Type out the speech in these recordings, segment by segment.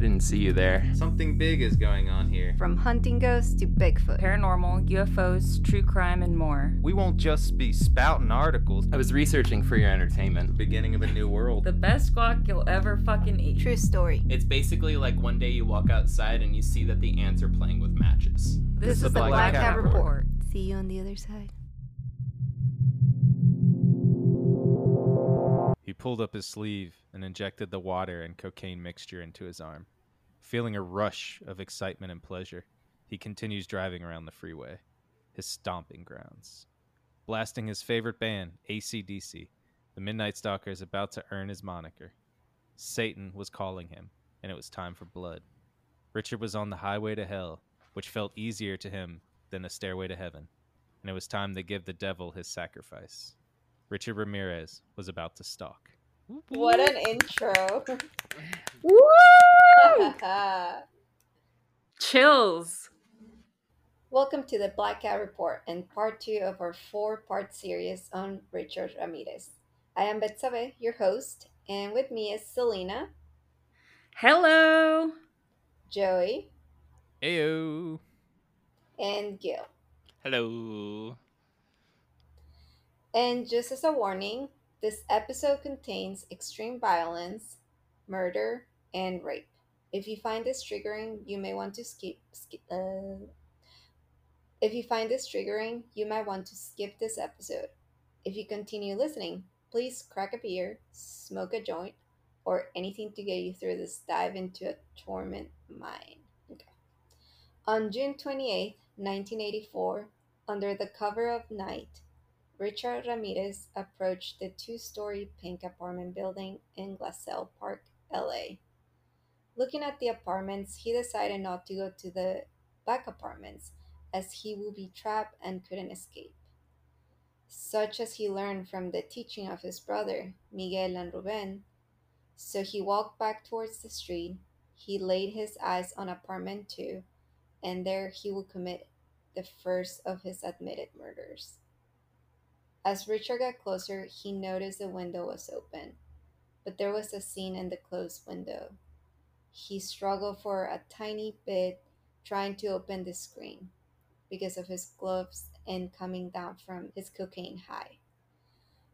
I didn't see you there. Something big is going on here. From hunting ghosts to Bigfoot. Paranormal, UFOs, true crime, and more. We won't just be spouting articles. I was researching for your entertainment. The Beginning of a new world. The best guac you'll ever fucking eat. True story. It's basically like one day you walk outside and you see that the ants are playing with matches. This, is the Black Black Cat Cat Report. Report. See you on the other side. Pulled up his sleeve and injected the water and cocaine mixture into his arm. Feeling a rush of excitement and pleasure, he continues driving around the freeway, his stomping grounds. Blasting his favorite band, ACDC, the Midnight Stalker is about to earn his moniker. Satan was calling him, and it was time for blood. Richard was on the highway to hell, which felt easier to him than the stairway to heaven, and it was time to give the devil his sacrifice. Richard Ramirez was about to stalk. What an intro. Woo! Chills. Welcome to the Black Cat Report and part two of our four part series on Richard Ramirez. I am Betsabe, your host, and with me is Selena, Hello. Joey, Ayo! and Gil. Hello. And just as a warning, this episode contains extreme violence, murder, and rape. If you find this triggering, you may want to skip. skip uh, if you find this triggering, you might want to skip this episode. If you continue listening, please crack a beer, smoke a joint, or anything to get you through this dive into a torment mind. Okay. On June 28, 1984, under the cover of night, Richard Ramirez approached the two story pink apartment building in Glassell Park, LA. Looking at the apartments, he decided not to go to the back apartments as he would be trapped and couldn't escape. Such as he learned from the teaching of his brother, Miguel and Ruben. So he walked back towards the street. He laid his eyes on apartment two, and there he would commit the first of his admitted murders. As Richard got closer, he noticed the window was open, but there was a scene in the closed window. He struggled for a tiny bit trying to open the screen because of his gloves and coming down from his cocaine high.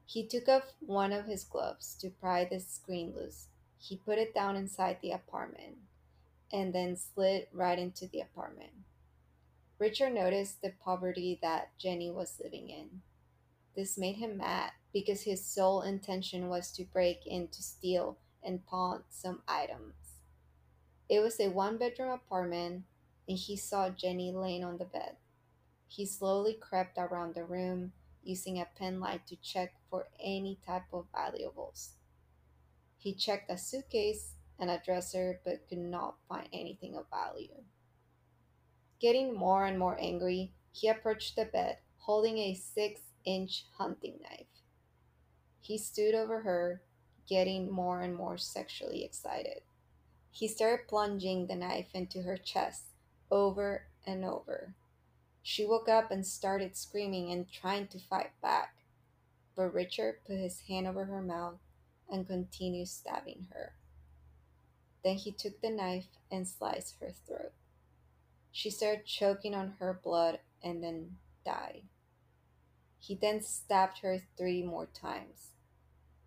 He took off one of his gloves to pry the screen loose. He put it down inside the apartment and then slid right into the apartment. Richard noticed the poverty that Jenny was living in. This made him mad because his sole intention was to break in to steal and pawn some items. It was a one bedroom apartment, and he saw Jenny laying on the bed. He slowly crept around the room, using a pen light to check for any type of valuables. He checked a suitcase and a dresser but could not find anything of value. Getting more and more angry, he approached the bed, holding a six inch hunting knife. He stood over her, getting more and more sexually excited. He started plunging the knife into her chest over and over. She woke up and started screaming and trying to fight back, but Richard put his hand over her mouth and continued stabbing her. Then he took the knife and sliced her throat. She started choking on her blood and then died. He then stabbed her three more times.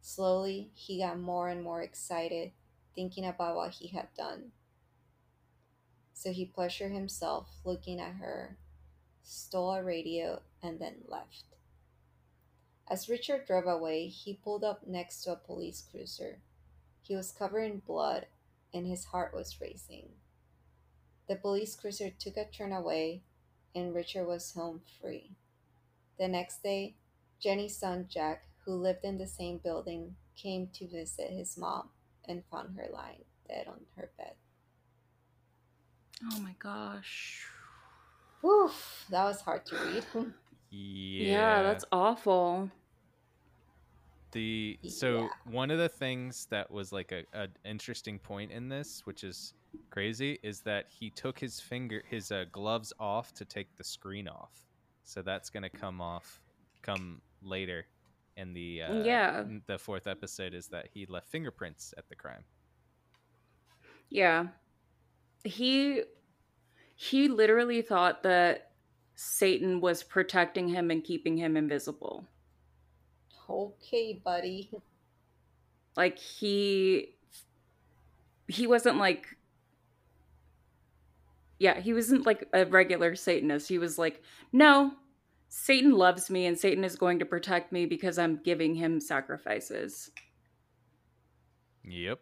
Slowly, he got more and more excited, thinking about what he had done. So he pleasured himself looking at her, stole a radio, and then left. As Richard drove away, he pulled up next to a police cruiser. He was covered in blood and his heart was racing. The police cruiser took a turn away, and Richard was home free. The next day, Jenny's son Jack, who lived in the same building, came to visit his mom and found her lying dead on her bed. Oh my gosh. Whew, that was hard to read. Yeah. Yeah, that's awful. the so Yeah. one of the things that was like a, a interesting point in this, which is crazy, is that he took his finger his uh, gloves off to take the screen off. So that's gonna come off come later in the uh, Yeah. the fourth episode is that he left fingerprints at the crime. Yeah. he he literally thought that Satan was protecting him and keeping him invisible. Okay, buddy. Like he he wasn't like yeah, he wasn't like a regular Satanist. He was like, "No, Satan loves me and Satan is going to protect me because I'm giving him sacrifices." Yep.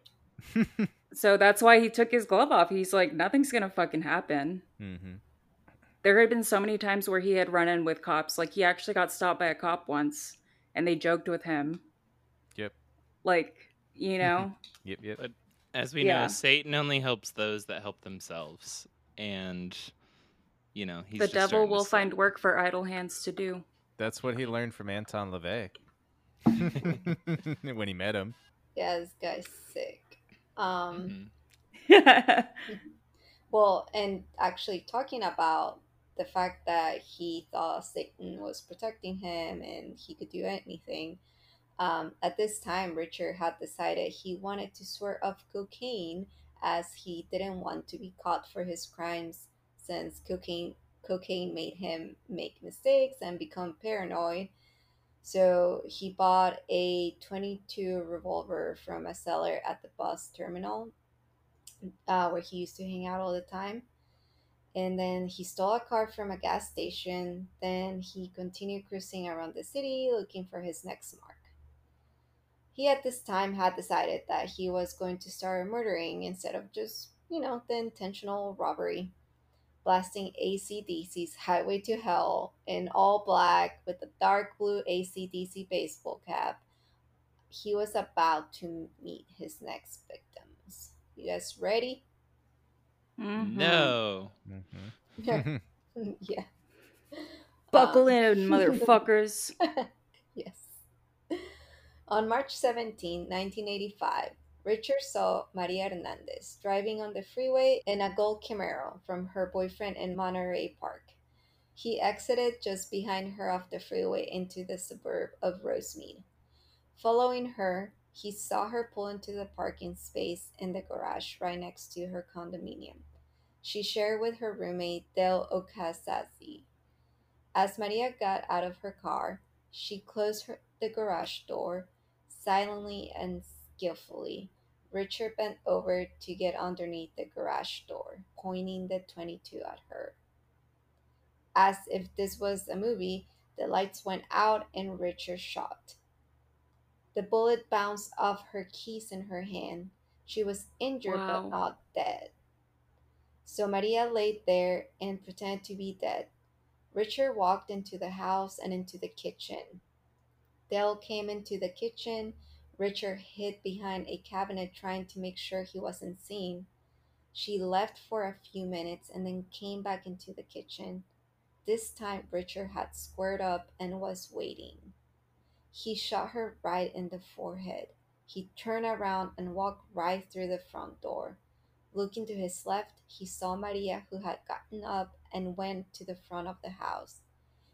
So that's why he took his glove off. He's like, "Nothing's going to fucking happen." mm-hmm. There had been so many times where he had run in with cops. Like he actually got stopped by a cop once and they joked with him. Yep. Like, you know, Yep. Yep. But- As we Yeah. know, Satan only helps those that help themselves, and you know he's the just devil starting to will find work for idle hands to do. That's what he learned from Anton LaVey when he met him. Yeah, this guy's sick. Um, Mhm. well, and actually talking about the fact that he thought Satan was protecting him and he could do anything. Um, at this time, Richard had decided he wanted to swear off cocaine as he didn't want to be caught for his crimes since cocaine cocaine made him make mistakes and become paranoid. So he bought a 22 revolver from a seller at the bus terminal uh, where he used to hang out all the time. And then he stole a car from a gas station. Then he continued cruising around the city looking for his next mark. He at this time had decided that he was going to start murdering instead of just, you know, the intentional robbery. Blasting ACDC's Highway to Hell in all black with a dark blue ACDC baseball cap, he was about to meet his next victims. You guys ready? Mhm. No. Mhm. yeah. Buckle Um, in, motherfuckers. On March 17, 1985, Richard saw Maria Hernandez driving on the freeway in a gold Camaro from her boyfriend in Monterey Park. He exited just behind her off the freeway into the suburb of Rosemead. Following her, he saw her pull into the parking space in the garage right next to her condominium. She shared with her roommate Dayle Okazaki. As Maria got out of her car, she closed her, the garage door silently and skillfully. Richard bent over to get underneath the garage door, pointing the 22 at her. As if this was a movie, the lights went out and Richard shot. The bullet bounced off her keys in her hand. She was injured Wow. but not dead. So Maria laid there and pretended to be dead. Richard walked into the house and into the kitchen. Dayle came into the kitchen. Richard hid behind a cabinet trying to make sure he wasn't seen. She left for a few minutes and then came back into the kitchen. This time, Richard had squared up and was waiting. He shot her right in the forehead. He turned around and walked right through the front door. Looking to his left, he saw Maria, who had gotten up and went to the front of the house.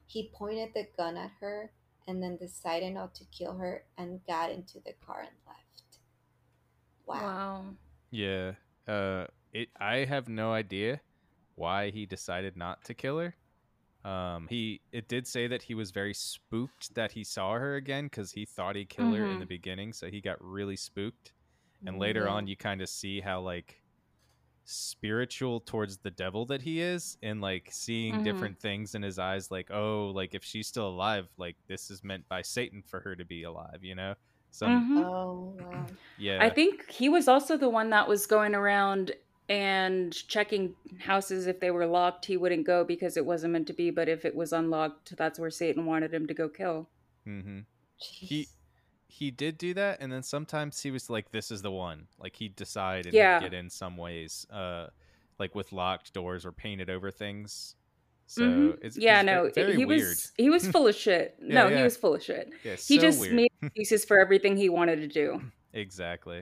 He pointed the gun at her and then decided not to kill her and got into the car and left. Wow. Wow. Yeah. Uh it I have no idea why he decided not to kill her. Um he it did say that he was very spooked that he saw her again cuz he thought he'd kill her in the beginning, so he got really spooked. And later on you kind of see how like spiritual towards the devil that he is and like seeing Mhm. different things in his eyes like oh like if she's still alive like this is meant by Satan for her to be alive, you know? Some Mhm. Oh, wow. yeah. I think he was also the one that was going around and checking houses if they were locked. He wouldn't go because it wasn't meant to be, but if it was unlocked, that's where Satan wanted him to go kill. mm-hmm. Jeez. He did do that and then sometimes he was like this is the one like he'd decide and Yeah. get in some ways uh like with locked doors or painted over things so Mhm. it's yeah, it's no, very he weird was he was full of shit. Yeah, no, yeah. he was full of shit. yeah, He so just weird. made excuses for everything he wanted to do. exactly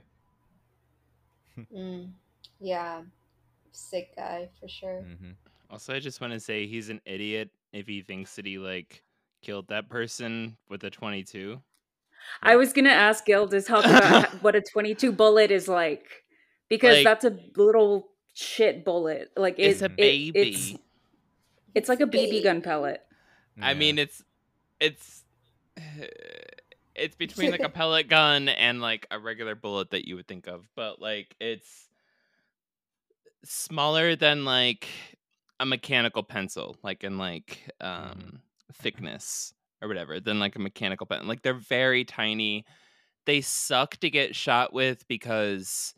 Mm, yeah. Sick guy for sure. hmm Also, I just want to say he's an idiot if he thinks that he like killed that person with a 22. I was gonna ask Gil to talk about what a twenty-two bullet is like, because Like- that's a little shit bullet. Like it, It's a it- baby. it's, it's like a BB gun pellet. I mean, it's it's it's between like a pellet gun and like a regular bullet that you would think of, but like it's smaller than like a mechanical pencil, like in like um thickness or whatever, than like a mechanical pen. Like they're very tiny. They suck to get shot with because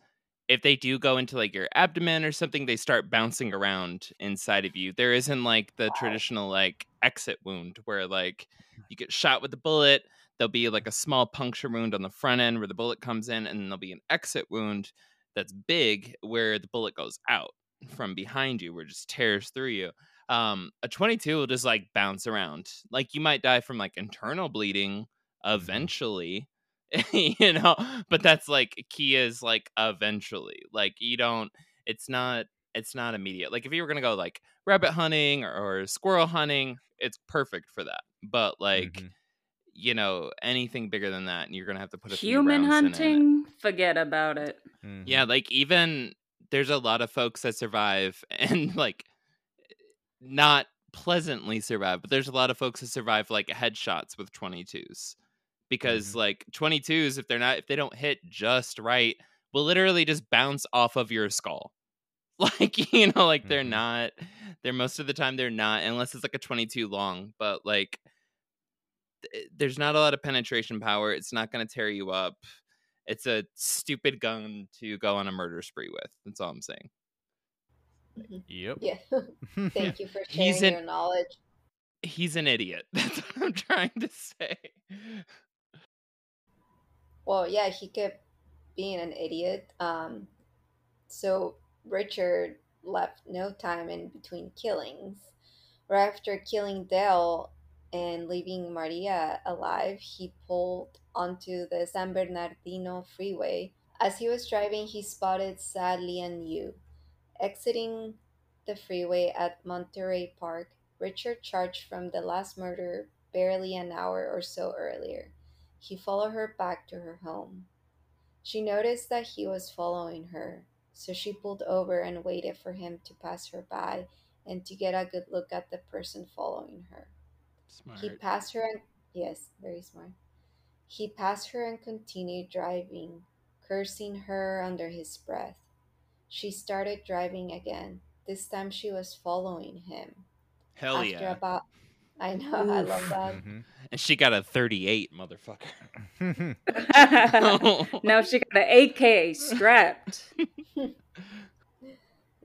if they do go into like your abdomen or something, they start bouncing around inside of you. There isn't like the traditional like exit wound where like hmm. you get shot with the bullet. There'll be like a small puncture wound on the front end where the bullet comes in, and then there'll be an exit wound that's big where the bullet goes out from behind you, where it just tears through you. Um, a 22 will just like bounce around. Like you might die from like internal bleeding eventually, you know, but that's like key is like eventually. Like you don't, it's not, it's not immediate. Like if you were gonna go like rabbit hunting or, or squirrel hunting, it's perfect for that. But like, Mhm. you know, anything bigger than that, and you're gonna have to put a few Human in it. hunting, forget about it. Mhm. Yeah, like even there's a lot of folks that survive and like not pleasantly survive, but there's a lot of folks who survive like headshots with 22s because Mhm. like 22s if they're not if they don't hit just right will literally just bounce off of your skull. Like, you know, like they're Mhm. not they're most of the time they're not unless it's like a 22 long, but like th- there's not a lot of penetration power. It's not going to tear you up. It's a stupid gun to go on a murder spree with. That's all I'm saying. Yep. Yeah. Thank you for He's sharing an- your knowledge. He's an idiot. That's what I'm trying to say. Well, yeah, he kept being an idiot. Um, so Richard left no time in between killings. Right after killing Dayle and leaving Maria alive, he pulled onto the San Bernardino freeway. As he was driving, he spotted Tsai-Lian Yu. Exiting the freeway at Monterey Park, Richard charged from the last murder barely an hour or so earlier. He followed her back to her home. She noticed that he was following her, so she pulled over and waited for him to pass her by and to get a good look at the person following her. Smart. He passed her and yes, very smart. He passed her and continued driving, cursing her under his breath. She started driving again. This time she was following him. Hell After yeah. about I know, I love Oof. that. Mhm. And she got a 38, motherfucker. now she got an AK strapped.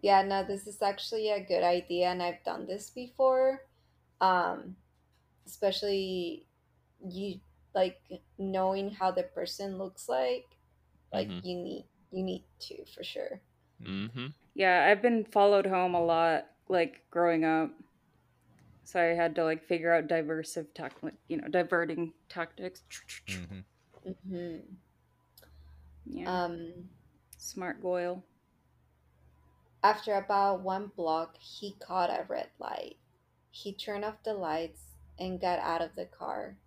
Yeah, no, this is actually a good idea, and I've done this before. Um, especially you like knowing how the person looks like. Like Mhm. you need you need to for sure. Mm-hmm. Yeah, I've been followed home a lot, like growing up. So I had to like figure out diversive tactic, you know, diverting tactics. Mhm. hmm Yeah, Um, smart Goyle. after about one block, he caught a red light. He turned off the lights and got out of the car.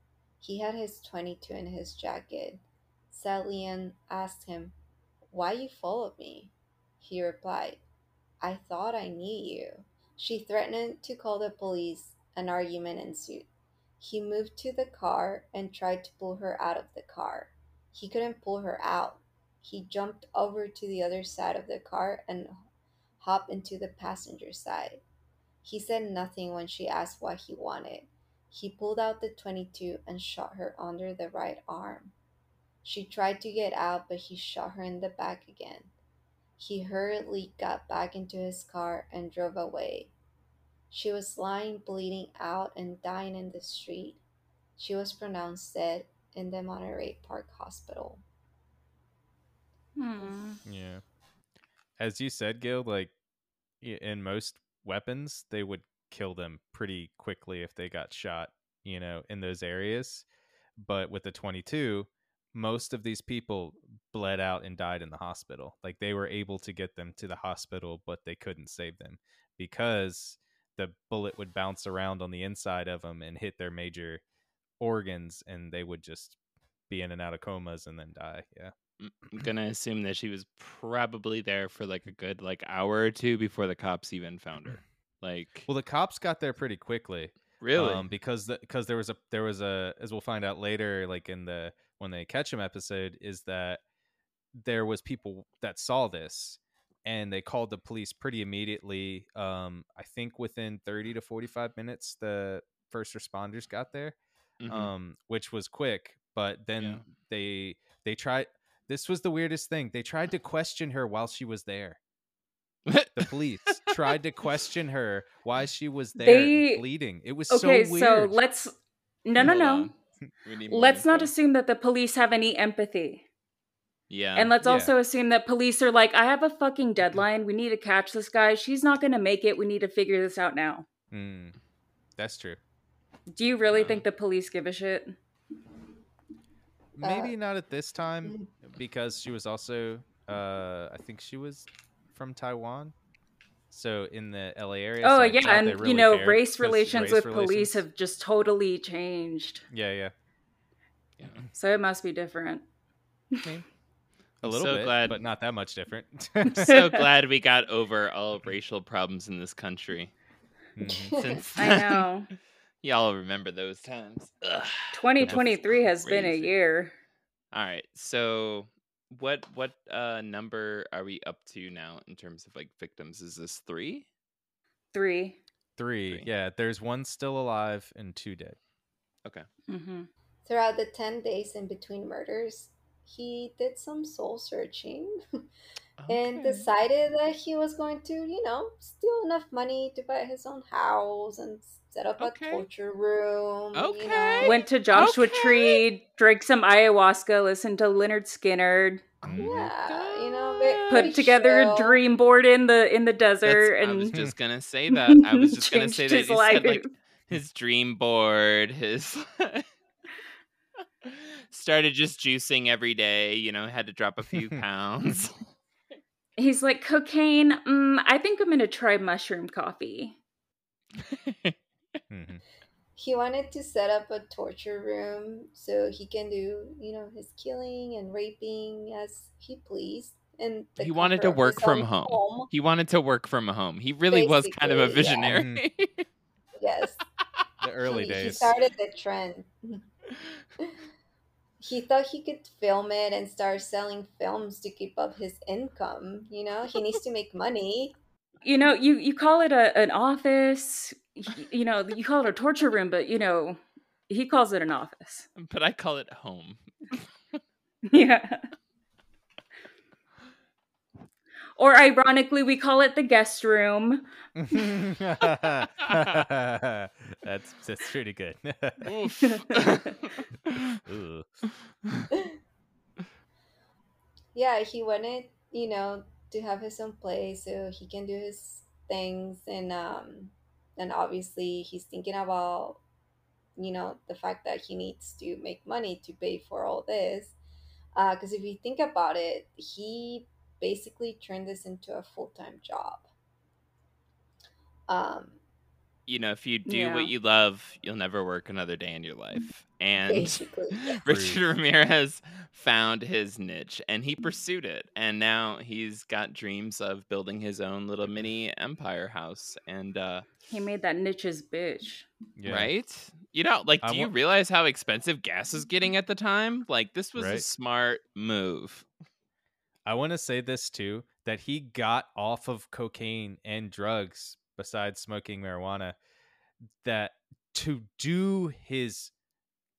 He had his 22 in his jacket. Tsai-Lian asked him, Why you followed me? He replied, I thought I knew you. She threatened to call the police. An argument ensued. He moved to the car and tried to pull her out of the car. He couldn't pull her out. He jumped over to the other side of the car and hopped into the passenger side. He said nothing when she asked what he wanted. He pulled out the 22 and shot her under the right arm. She tried to get out, but he shot her in the back again. He hurriedly got back into his car and drove away. She was lying bleeding out and dying in the street. She was pronounced dead in the Monterey Park Hospital. Hmm. Yeah. As you said, Gil, like in most weapons, they would kill them pretty quickly if they got shot, you know, in those areas. But with the 22, most of these people bled out and died in the hospital. Like they were able to get them to the hospital, but they couldn't save them because the bullet would bounce around on the inside of them and hit their major organs and they would just be in and out of comas and then die. Yeah. I'm gonna assume that she was probably there for like a good like hour or two before the cops even found her. Like, Well, the cops got there pretty quickly. really? um, because the, because there was a there was a as we'll find out later like in the when they catch him episode is that there was people that saw this and they called the police pretty immediately um i think within 30 to 45 minutes the first responders got there Mhm. um which was quick but then Yeah. they they tried this was the weirdest thing they tried to question her while she was there the police tried to question her why she was there They- bleeding it was Okay, so weird. so let's no no Hold no. On. We need more Let's not assume that the police have any empathy. Yeah. And let's Yeah. also assume that police are like, I have a fucking deadline. We need to catch this guy. She's not going to make it. We need to figure this out now. Mm, that's true. Do you really Uh. think the police give a shit? Maybe not at this time mm. because she was also, uh, I think she was from Taiwan. So in the LA area. oh, I yeah. And, they you know, race relations race with police have just totally changed. Yeah, yeah. Yeah. So it must be different. A I'm little so bit, glad- but not that much different. I'm so glad we got over all racial problems in this country. Mhm. Since I know. y'all remember those times. Ugh. 2023 has been a year. All right. So what what uh number are we up to now in terms of like victims? Is this three? Three. Three. Three. Yeah, there's one still alive and two dead. Okay. mm-hmm. Throughout the 10 days in between murders, he did some soul searching and Okay. decided that he was going to, you know, steal enough money to buy his own house and set up Okay. a torture room. You Okay. know. Went to Joshua Okay. Tree, drank some ayahuasca, listened to Lynyrd Skynyrd. Yeah, you know, ve- mm-hmm. put pretty together a chill. dream board in the in the That's- desert, I was and just gonna say that. I was just gonna say changed that his he said like his dream board, his started just juicing every day. You know, had to drop a few pounds. He's like cocaine. Mm, I think I'm gonna try mushroom coffee. Mhm. he wanted to set up a torture room so he can do, you know, his killing and raping as he pleased. And He wanted to work from own home. He wanted to work from home. He really was kind of a Basically, yeah. visionary. Yes. The early he, He started the trend. he thought he could film it and start selling films to keep up his income. You know, he needs to make money. You know, you you call it a an office. You know, you call it a torture room, but you know, he calls it an office. but I call it home. Yeah. Or ironically, we call it the guest room. that's that's pretty good. Yeah, he wanted, you know, to have his own place so he can do his things and um and obviously he's thinking about you know the fact that he needs to make money to pay for all this because if you think about it he basically turned this into a full-time job um you know, if you do Yeah. what you love, you'll never work another day in your life. And yeah. Richard Ramirez found his niche and he pursued it. And now he's got dreams of building his own little mini empire house. And, uh, He made that niche his bitch. Yeah. right? You know, like, I do you wa- realize how expensive gas is getting at the time? Like, this was a smart move. I want to say this too that he got off of cocaine and drugs besides smoking marijuana that to do his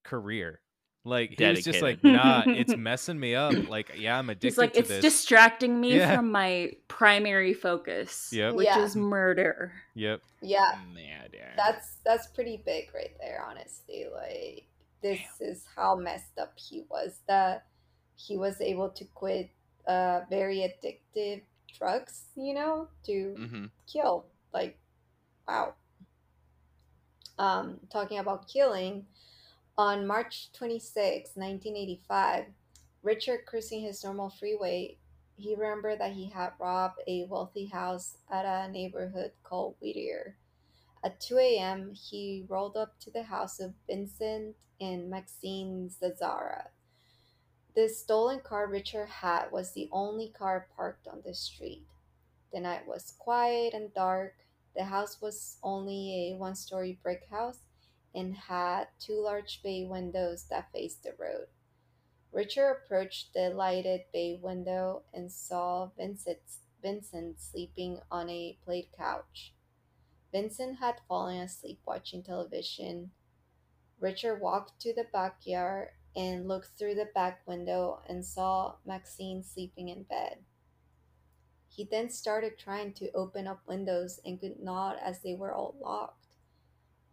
career. Like he was just like, nah, it's messing me up. Like, yeah, I'm addicted He's like, to it's this. distracting me Yeah. from my primary focus, Yep. which Yeah. is murder. Yep. yeah Yeah, dear. that's that's pretty big right there honestly like this is how messed up he was that he was able to quit uh very addictive drugs you know to hmm kill like wow. Um talking about killing on march 26 1985 richard cruising his normal freeway he remembered that he had robbed a wealthy house at a neighborhood called whittier. At 2 a.m he rolled up to the house of vincent and maxine zazzara The stolen car Richard had was the only car parked on the street. The night was quiet and dark. The house was only a one story brick house and had two large bay windows that faced the road. Richard approached the lighted bay window and saw Vincent, Vincent sleeping on a plaid couch. Vincent had fallen asleep watching television. Richard walked to the backyard and looked through the back window and saw Maxine sleeping in bed. He then started trying to open up windows and could not as they were all locked.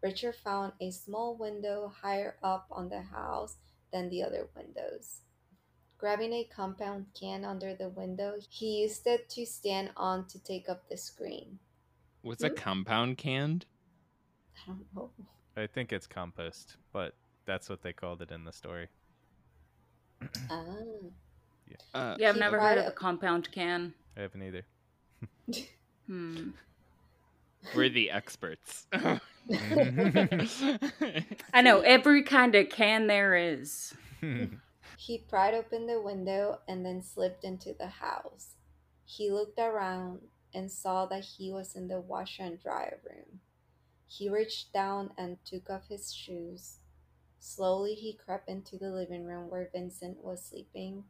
Richard found a small window higher up on the house than the other windows. Grabbing a compound can under the window, he used it to stand on to take up the screen. What's a Hmm? compound canned? I don't know. I think it's compost, but that's what they called it in the story. Ah. Uh, Yeah, I've He never brought heard of a compound can. I haven't either. Hmm. we're the experts. I know every kind of can there is. He pried open the window and then slipped into the house. He looked around and saw that he was in the washer and dryer room. He reached down and took off his shoes. Slowly, he crept into the living room where Vincent was sleeping.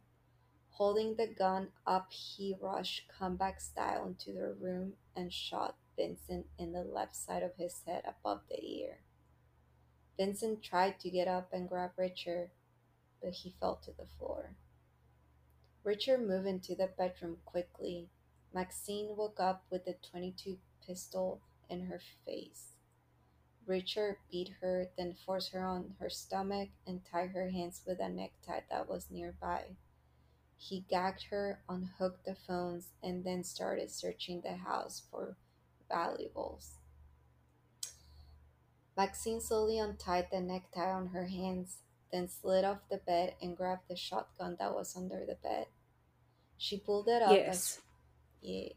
Holding the gun up, he rushed comeback style into the room and shot Vincent in the left side of his head above the ear. Vincent tried to get up and grab Richard, but he fell to the floor. Richard moved into the bedroom quickly. Maxine woke up with the 22 pistol in her face. Richard beat her, then forced her on her stomach and tied her hands with a necktie that was nearby. He gagged her, unhooked the phones, and then started searching the house for valuables. Maxine slowly untied the necktie on her hands, then slid off the bed and grabbed the shotgun that was under the bed. She pulled it up Yes. as yeah.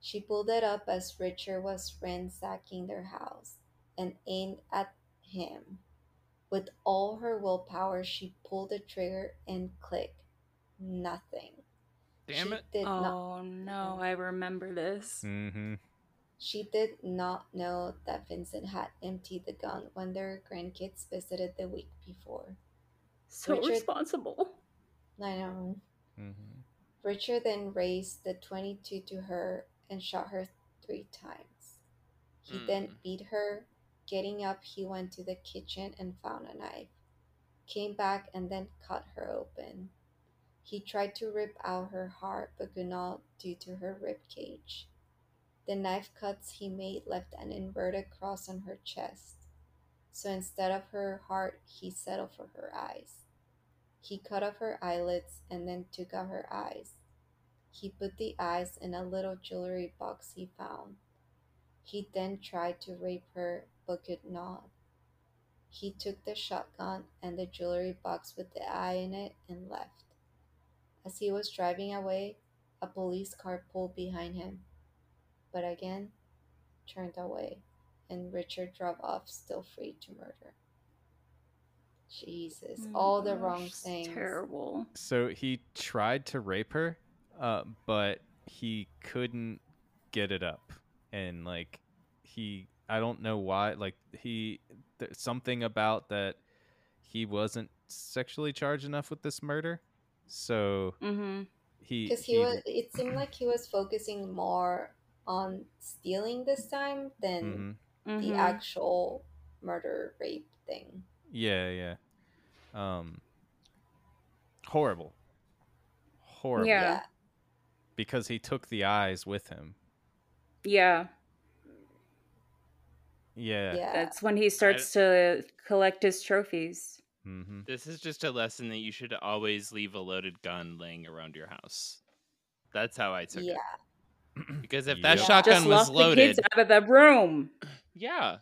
She pulled it up as Richard was ransacking their house and aimed at him. With all her willpower, she pulled the trigger and clicked. Nothing. Damn she it. Did not, Oh no, I remember this. mm-hmm. she did not know that Vincent had emptied the gun when their grandkids visited the week before. So Richard- responsible. I know. Mm-hmm. Richard then raised the 22 to her and shot her three times. He then Mm. beat her. Getting up, he went to the kitchen and found a knife. Came back and then cut her open. He tried to rip out her heart but could not due to her rib cage. The knife cuts he made left an inverted cross on her chest. So instead of her heart, he settled for her eyes. He cut off her eyelids and then took out her eyes. He put the eyes in a little jewelry box he found. He then tried to rape her but could not. He took the shotgun and the jewelry box with the eye in it and left. As he was driving away, a police car pulled behind him, but again turned away, and Richard drove off, still free to murder. Jesus, Oh all the gosh, wrong things. Terrible. So he tried to rape her, uh, but he couldn't get it up, and like he, I don't know why. Like he, there's something about that he wasn't sexually charged enough with this murder, so Mm-hmm. he because he, was it seemed like he was focusing more on stealing this time than Mhm. the actual murder rape thing Yeah, yeah. Um horrible. Horrible. Yeah. Because he took the eyes with him. yeah. Yeah, Yeah. That's when he starts to collect his trophies. Mm-hmm. This is just a lesson that you should always leave a loaded gun laying around your house. That's how I took yeah it. Because if that Yep. shotgun Just was lock the kids out of the room. yeah,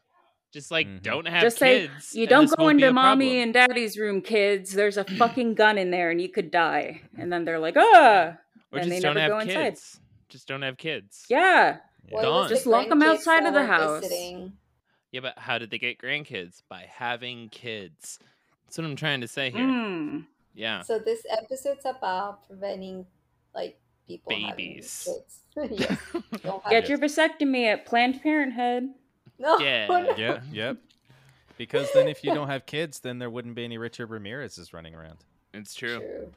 just like Mhm. don't have Just say kids. you don't go into mommy problem." and daddy's room, kids. There's a fucking gun in there, and you could die. And then they're like, ah, or and just they don't never have go inside. kids. Just don't have kids. yeah. What Dawn. Just lock them outside of the house. visiting? Yeah, but how did they get grandkids? By having kids. That's what I'm trying to say here. Mm. Yeah. So this episode's about preventing like people Babies. having kids. yes. Get your vasectomy at Planned Parenthood. No, Yeah. no. Yep, yep. Because then if you don't have kids, then there wouldn't be any Richard Ramirez's running around. It's true. True.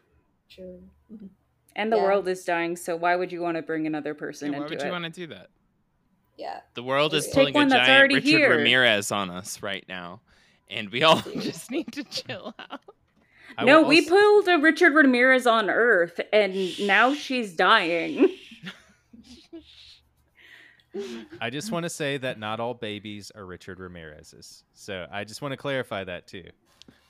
True. Mhm. And the Yeah. world is dying, so why would you want to bring another person Yeah, why into would it? you want to do that? Yeah. The world is pulling one a giant Richard here. Ramirez on us right now, and we all just need to chill out. I no, will we also- pulled a Richard Ramirez on Earth, and now she's dying. I just want to say that not all babies are Richard Ramirez's. So I just want to clarify that too.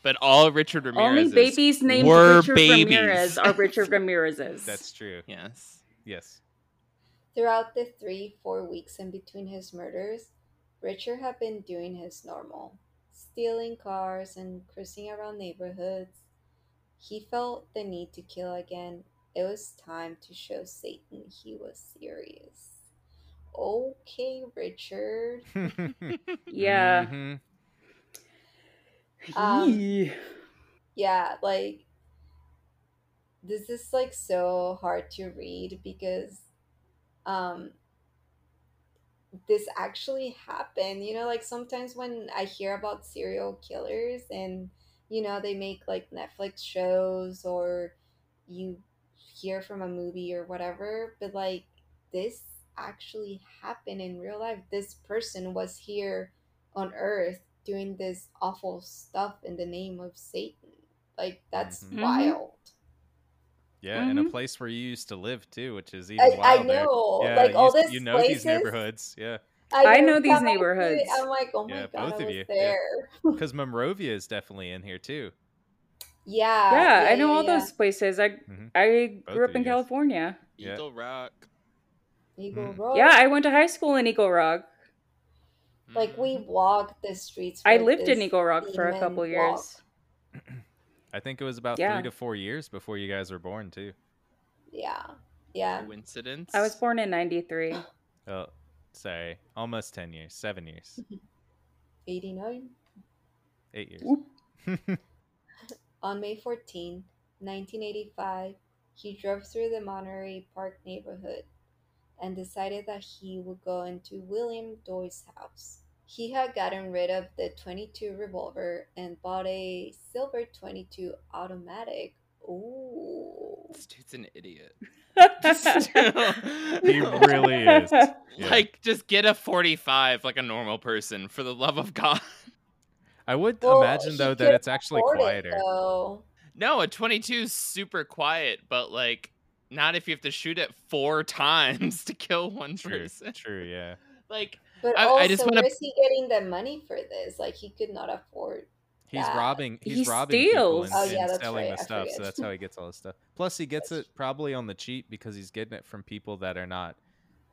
But all Richard Ramirez Only babies named were Richard babies. Ramirez are Richard Ramirez's. That's true. yes. Yes. Throughout the three, four weeks in between his murders, Richard had been doing his normal stealing cars and cruising around neighborhoods. He felt the need to kill again. It was time to show Satan he was serious. Okay, Richard. yeah. Mhm. Um, yeah, like this is like so hard to read because um this actually happened. You know, like sometimes when I hear about serial killers and you know they make like Netflix shows or you hear from a movie or whatever, but like this actually happened in real life. This person was here on earth doing this awful stuff in the name of Satan. Like that's Mhm. Mhm. wild. Yeah, in a place where you used to live too, which is even I, I know, Yeah, like you, all this you know places, these neighborhoods. Yeah, I know these I see it, neighborhoods. I'm like, oh my Yeah, god, both I of you, there. because Monrovia is definitely in here too. Yeah, yeah, I know yeah, all yeah. those places. I Mhm. I Both grew up in guys. California. Yeah. Eagle Rock. Eagle Mm. Road. Yeah, I went to high school in Eagle Rock. like we Mhm. walked the streets. I lived in Eagle Rock for a couple walk. years. I think it was about Yeah. three to four years before you guys were born too. Yeah, yeah. Coincidence? I was born in 93. Oh, sorry, almost ten years, seven years, Eighty nine. eight years. On May 14, 1985, he drove through the Monterey Park neighborhood and decided that he would go into William Doi's house. He had gotten rid of the 22 revolver and bought a silver 22 automatic. Ooh. This dude's an idiot. he really is. Yeah. Like, just get a 45 like a normal person, for the love of God. I would Well, imagine though that it's actually afford it, quieter. No, a 22 is super quiet, but like, not if you have to shoot it four times to kill one True, person. true, yeah. Like, But I- I also, just wanna- where is he getting the money for this? Like, he could not afford. He's that. robbing. He's He robbing people and, steals. Oh, yeah, and that's selling right, the I stuff. So that's how he gets all this stuff. Plus, he gets it probably on the cheap because he's getting it from people that are not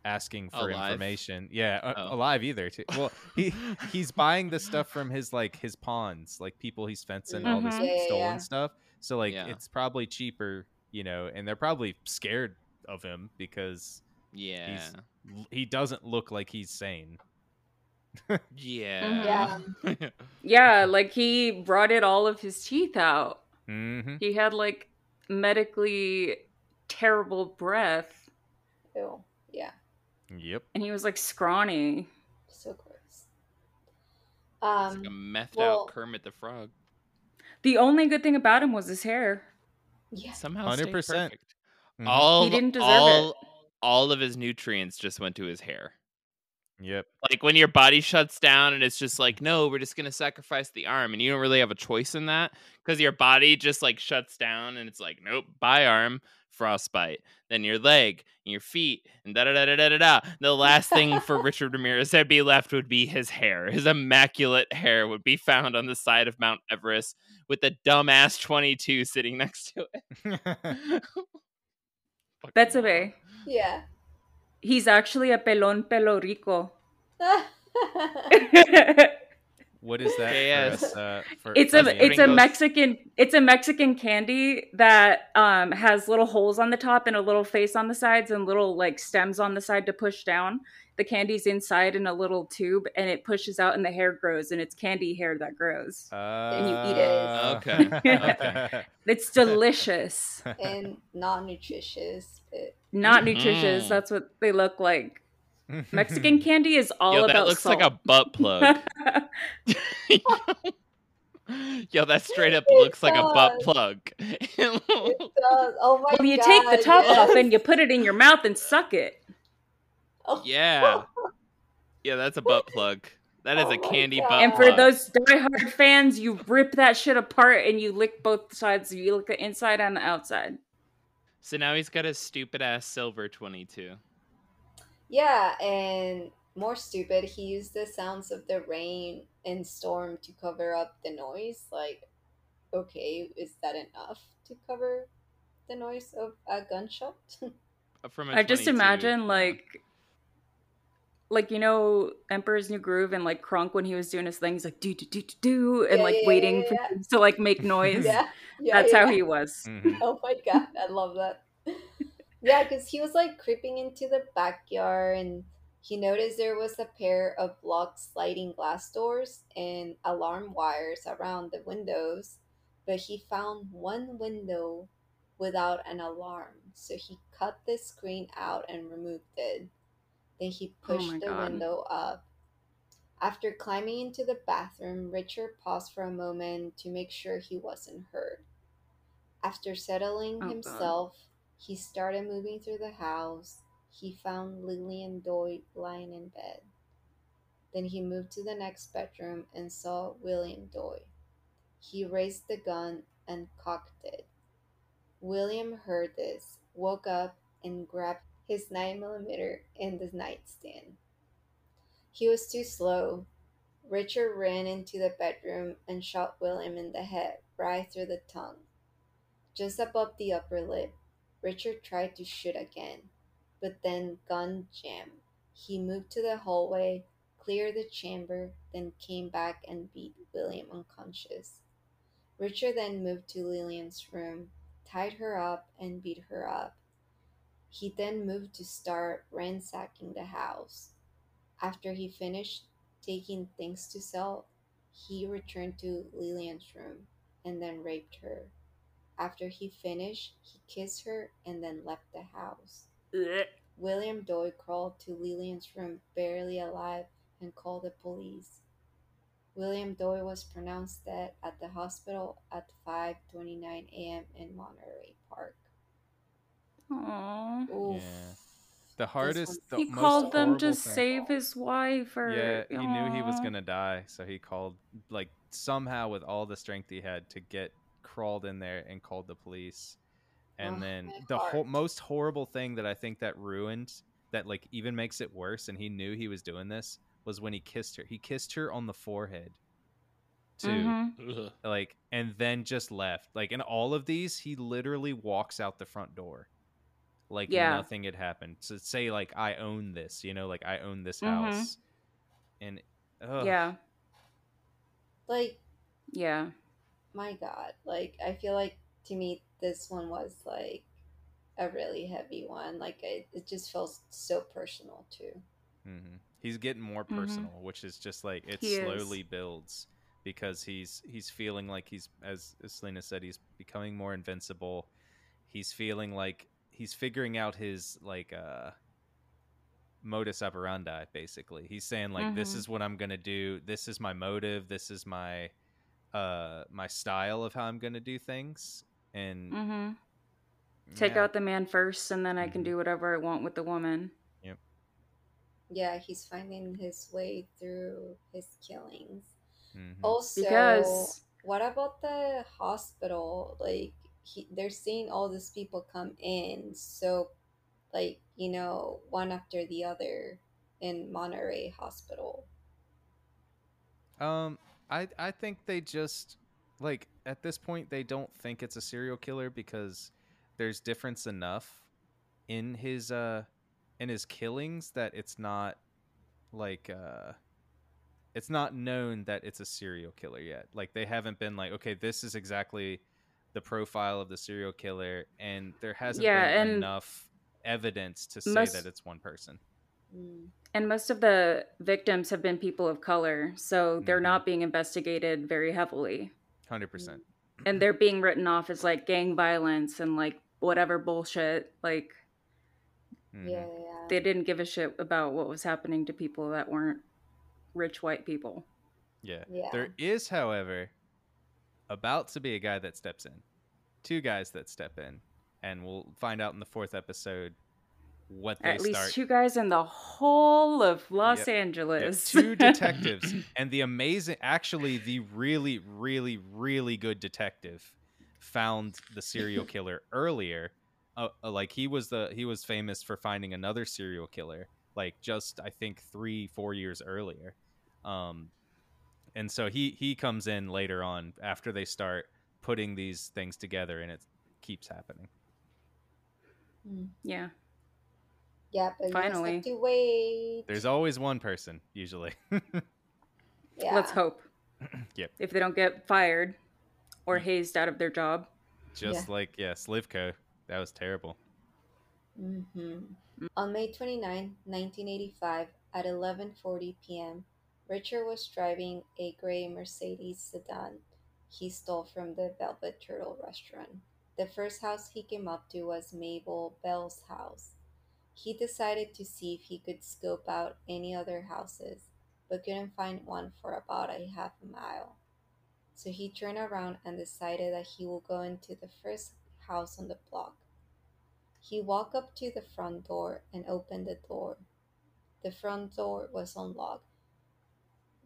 asking for Alive? information. Yeah, uh, Oh. alive either. Too. Well, he he's buying the stuff from his like his pawns, like people he's fencing all this. Yeah, yeah, stolen yeah. stuff. So like Yeah. it's probably cheaper, you know, and they're probably scared of him because yeah. he doesn't look like he's sane. Yeah. yeah, yeah, like he rotted all of his teeth out. hmm He had like medically terrible breath, Ew. Yeah, Yep. and he was like scrawny. so gross. It's Um, like a methed well- out Kermit the Frog. The only good thing about him was his hair. yeah. Somehow 100%. perfect. Mhm. All He didn't deserve all, it. All of his nutrients just went to his hair. Yep. Like when your body shuts down and it's just like, no, we're just gonna sacrifice the arm, and you don't really have a choice in that because your body just like shuts down and it's like, nope, bye arm, frostbite. Then your leg and your feet and da da da da da da da. The last thing for Richard Ramirez to be left would be his hair. His immaculate hair would be found on the side of Mount Everest with a dumbass twenty two sitting next to it. Fucking That's a moron. bay. Yeah. He's actually a pelon pelo rico. What is that? Yes. For us, uh, for It's a Indians? it's a Mexican it's a Mexican candy that um has little holes on the top and a little face on the sides and little like stems on the side to push down. The candy's inside in a little tube and it pushes out and the hair grows and it's candy hair that grows. And you eat it. Uh, Okay, okay. It's delicious. and not nutritious, but Not nutritious. Mm. That's what they look like. Mm-hmm. Mexican candy is all Yo, about that looks salt. like a butt plug. Yo, that straight up It looks like a butt plug. it does. Oh my well, you god. take the top yes. off and you put it in your mouth and suck it. Oh. yeah. Yeah, that's a butt plug. That is Oh a candy God. butt And for those diehard fans, you rip that shit apart and you lick both sides. You lick the inside and the outside. So now he's got a stupid ass silver 22. Yeah, and more stupid, he used the sounds of the rain and storm to cover up the noise. Like, okay, is that enough to cover the noise of a gunshot? Uh, From a I just 22, imagine yeah. like, like you know, Emperor's New Groove and like Kronk when he was doing his thing, he's like do do do do do, and Yeah, like yeah, yeah, waiting yeah, for yeah. things to like make noise. yeah, yeah. That's yeah. how he was. Mhm. Oh my god, I love that. Yeah, because he was like creeping into the backyard and he noticed there was a pair of locked sliding glass doors and alarm wires around the windows, but he found one window without an alarm. So he cut the screen out and removed it. Then he Oh pushed the God. window up. After climbing into the bathroom, Richard paused for a moment to make sure he wasn't hurt. After settling Oh, God. himself, he started moving through the house. He found Lillian Doi lying in bed. Then he moved to the next bedroom and saw William Doi. He raised the gun and cocked it. William heard this, woke up, and grabbed his 9mm in the nightstand. He was too slow. Richard ran into the bedroom and shot William in the head, right through the tongue. Just above the upper lip, Richard tried to shoot again, but then gun jammed. He moved to the hallway, cleared the chamber, then came back and beat William unconscious. Richard then moved to Lillian's room, tied her up, and beat her up. He then moved to start ransacking the house. After he finished taking things to sell, he returned to Lillian's room and then raped her. After he finished, he kissed her and then left the house. William Doi crawled to Lillian's room barely alive and called the police. William Doi was pronounced dead at the hospital at 5:29 a.m. in Monterey Park. Aww. Oof. Yeah. The hardest, one's- the He most called them to thing- save his wife, or Yeah, he knew he was gonna die, so he called like somehow with all the strength he had to get crawled in there and called the police. And Ugh, then the ho- heart. most horrible thing that I think that ruined that like even makes it worse, and he knew he was doing this was when he kissed her. He kissed her on the forehead, too. Mhm. Like, and then just left. Like in all of these, he literally walks out the front door, like Yeah. nothing had happened. So say like I own this, you know, like I own this Mhm. house, and ugh. Yeah, Like, yeah. My God. Like, I feel like to me, this one was like a really heavy one. Like, it, it just feels so personal too. hmm He's getting more Mhm. personal, which is just like it He is. slowly builds because he's he's feeling like he's as, as Selena said he's becoming more invincible. He's feeling like he's figuring out his like uh modus operandi basically. He's saying like this Mhm. is what I'm going to do. This is my motive. This is my uh my style of how I'm going to do things and hmm Take yeah. out the man first, and then I can Mhm. do whatever I want with the woman. Yep. Yeah, he's finding his way through his killings. Mhm. Also, Because- what about the hospital? Like, he, they're seeing all these people come in, so, like, you know, one after the other in Monterey Hospital. Um, I I think they just like at this point they don't think it's a serial killer because there's difference enough in his uh in his killings that it's not like uh it's not known that it's a serial killer yet. Like they haven't been like, okay, this is exactly the profile of the serial killer, and there hasn't Yeah, been enough evidence to say most- that it's one person. Mm. And most of the victims have been people of color, so they're Mhm. not being investigated very heavily. Hundred percent. And they're being written off as like gang violence and like whatever bullshit. Like Mm-hmm. Yeah, yeah, yeah. they didn't give a shit about what was happening to people that weren't rich white people. Yeah. Yeah. There is, however, about to be a guy that steps in. Two guys that step in. And we'll find out in the fourth episode what they At least start. two guys in the whole of Los Yep. Angeles. two detectives. and the amazing actually the really, really, really good detective found the serial killer earlier. Uh, uh, like he was the he was famous for finding another serial killer like just I think three, four years earlier. Um and so he he comes in later on after they start putting these things together and it keeps happening Mm. yeah. Yeah, but Finally. you just have to wait. there's always one person usually yeah. Let's hope. Yep. If they don't get fired or hazed out of their job. just like yeah slivko that was terrible hmm On May 29, 1985, at 11:40 p.m., Richard was driving a gray Mercedes sedan he stole from the Velvet Turtle restaurant. The first house he came up to was Mabel Bell's house. He decided to see if he could scope out any other houses, but couldn't find one for about a half a mile. So he turned around and decided that he will go into the first house on the block. He walked up to the front door and opened the door. The front door was unlocked.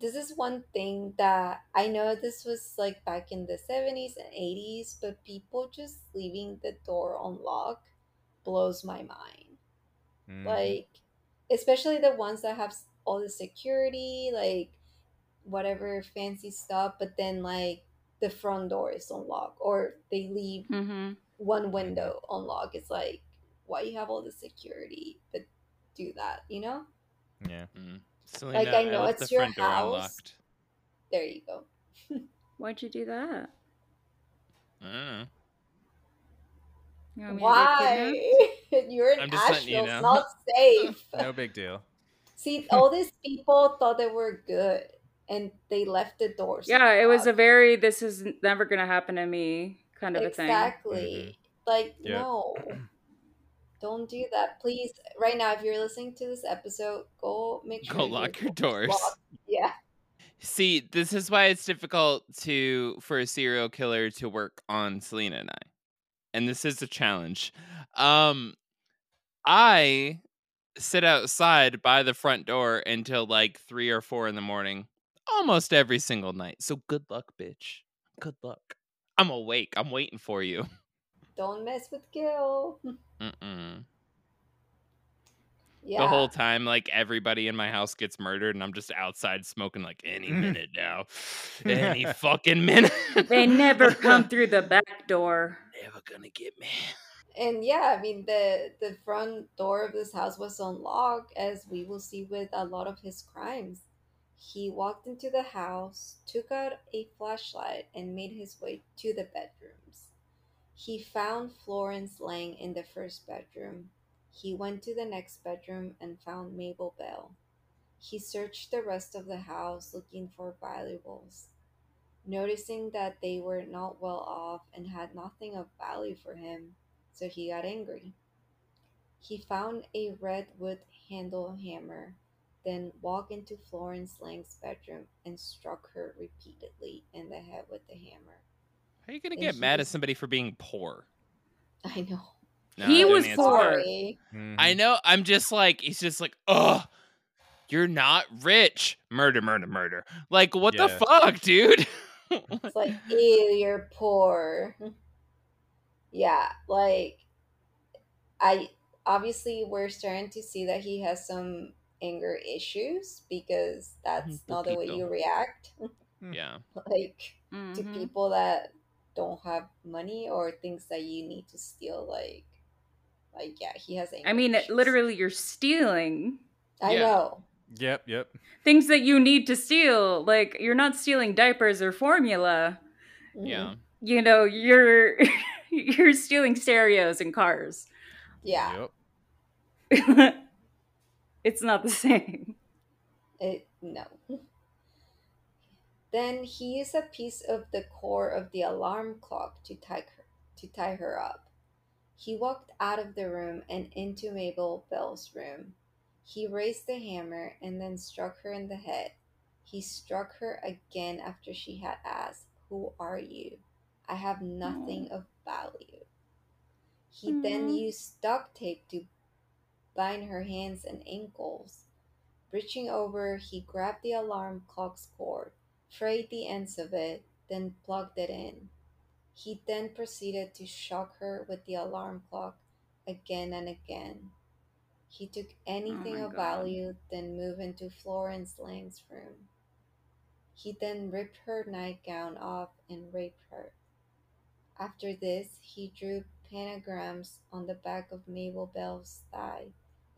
This is one thing that I know this was like back in the 70s and 80s, but people just leaving the door unlocked blows my mind. Mhm. Like, especially the ones that have s- all the security, like whatever fancy stuff, but then like the front door is unlocked or they leave Mm-hmm. one window unlocked. It's like, why you have all the security, but do that, you know? yeah Mm. Selena, I know left it's your front door house. unlocked. There you go. Why'd you do that? I don't know. You want me to get Why? kidnapped? You're in I'm just Asheville. you It's know. not safe. no big deal See, all these people thought they were good, and they left the doors. Yeah, it was a very this is never gonna happen to me kind of a thing. exactly. Mm-hmm. Like Yep. no, don't do that, please. Right now, if you're listening to this episode, go make sure Go lock your doors. locked. Yeah. See, this is why it's difficult to for a serial killer to work on Selena and I. And this is a challenge. Um I sit outside by the front door until like 3 or 4 in the morning almost every single night. So good luck, bitch. Good luck. I'm awake. I'm waiting for you. Don't mess with Gil. Mm-mm. Yeah. The whole time, like everybody in my house gets murdered, and I'm just outside smoking like any minute now, any fucking minute. They never come through the back door. Never gonna get me. And yeah, I mean the the front door of this house was unlocked, as we will see with a lot of his crimes. He walked into the house, took out a flashlight, and made his way to the bedrooms. He found Florence laying in the first bedroom. He went to the next bedroom and found Mabel Bell. He searched the rest of the house looking for valuables. Noticing that they were not well off and had nothing of value for him, so he got angry. He found a red wood handle hammer, then walked into Florence Lang's bedroom and struck her repeatedly in the head with the hammer. How are you gonna get he mad at somebody for being poor? I know. No, He don't was poor. that. Sorry. Mhm. I know. I'm just like he's just like, ugh, you're not rich. Murder, murder, murder. Like what the fuck, dude? It's like, ew, you're poor. Yeah, like, I obviously we're starting to see that he has some anger issues because that's not the way you react. yeah. like, to Mhm. people that don't have money or things that you need to steal like like yeah he has anger I mean, issues. literally, you're stealing. i Yeah. know Yep, yep. Things that you need to steal. Like you're not stealing diapers or formula. Mhm. Yeah. You know, you're you're stealing stereos and cars. Yeah. Yep. it's not the same. It, no. Then he used a piece of the core of the alarm clock to tie her, to tie her up. He walked out of the room and into Mabel Bell's room. He raised the hammer and then struck her in the head. He struck her again after she had asked, Who are you? I have nothing mm. of value. He then mm-hmm. used duct tape to bind her hands and ankles. Reaching over, he grabbed the alarm clock's cord, frayed the ends of it, then plugged it in. He then proceeded to shock her with the alarm clock again and again. He took anything my of God. value, then moved into Florence Lang's room. He then ripped her nightgown off and raped her. After this, he drew pentagrams on the back of Mabel Bell's thigh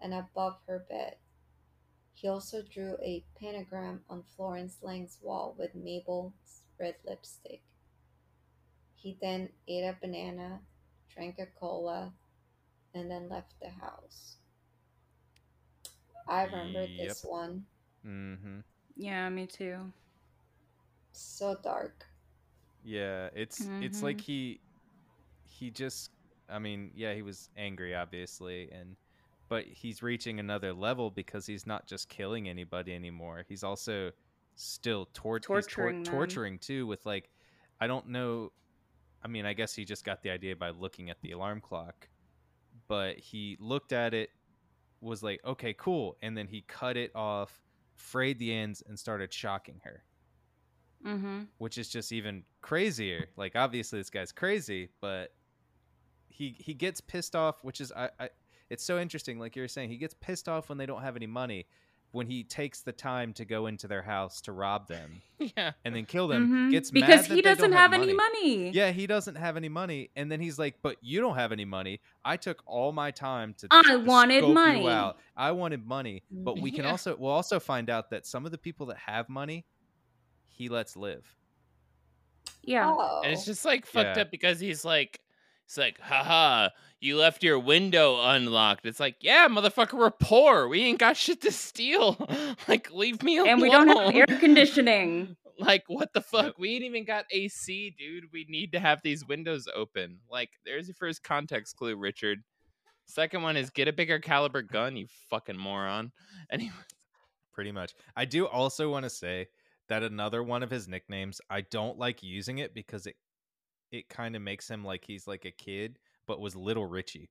and above her bed. He also drew a pentagram on Florence Lang's wall with Mabel's red lipstick. He then ate a banana, drank a cola, and then left the house. I remember this one. Mm-hmm. Yeah, me too. So dark. Yeah, it's it's like Mhm. he he just I mean, yeah, he was angry obviously and but he's reaching another level because he's not just killing anybody anymore. He's also still tor- tor- Torturing them. torturing too with like I don't know I mean, I guess he just got the idea by looking at the alarm clock. But he looked at it was like, "Okay, cool." And then he cut it off, frayed the ends and started shocking her Mm-hmm. which is just even crazier. Like obviously this guy's crazy, but he he gets pissed off, which is I, I it's so interesting. Like you were saying, he gets pissed off when they don't have any money. When he takes the time to go into their house to rob them Yeah. and then kill them, Mhm. gets because mad that he doesn't don't have, any money. Yeah, he doesn't have any money, and then he's like, "But you don't have any money. I took all my time to. I to wanted money." I wanted money, but we can Yeah. also we'll also find out that some of the people that have money, he lets live. Yeah. Oh. And it's just like fucked Yeah. up because he's like, it's like, haha, you left your window unlocked. It's like, yeah, motherfucker, we're poor. We ain't got shit to steal. like, leave me alone. and we don't have air conditioning. Like, what the fuck? We ain't even got AC, dude. We need to have these windows open. Like, there's your first context clue, Richard. Second one is get a bigger caliber gun, you fucking moron. Anyway, Pretty much. I do also want to say that another one of his nicknames, I don't like using it because it it kind of makes him like he's like a kid, but was Little Richie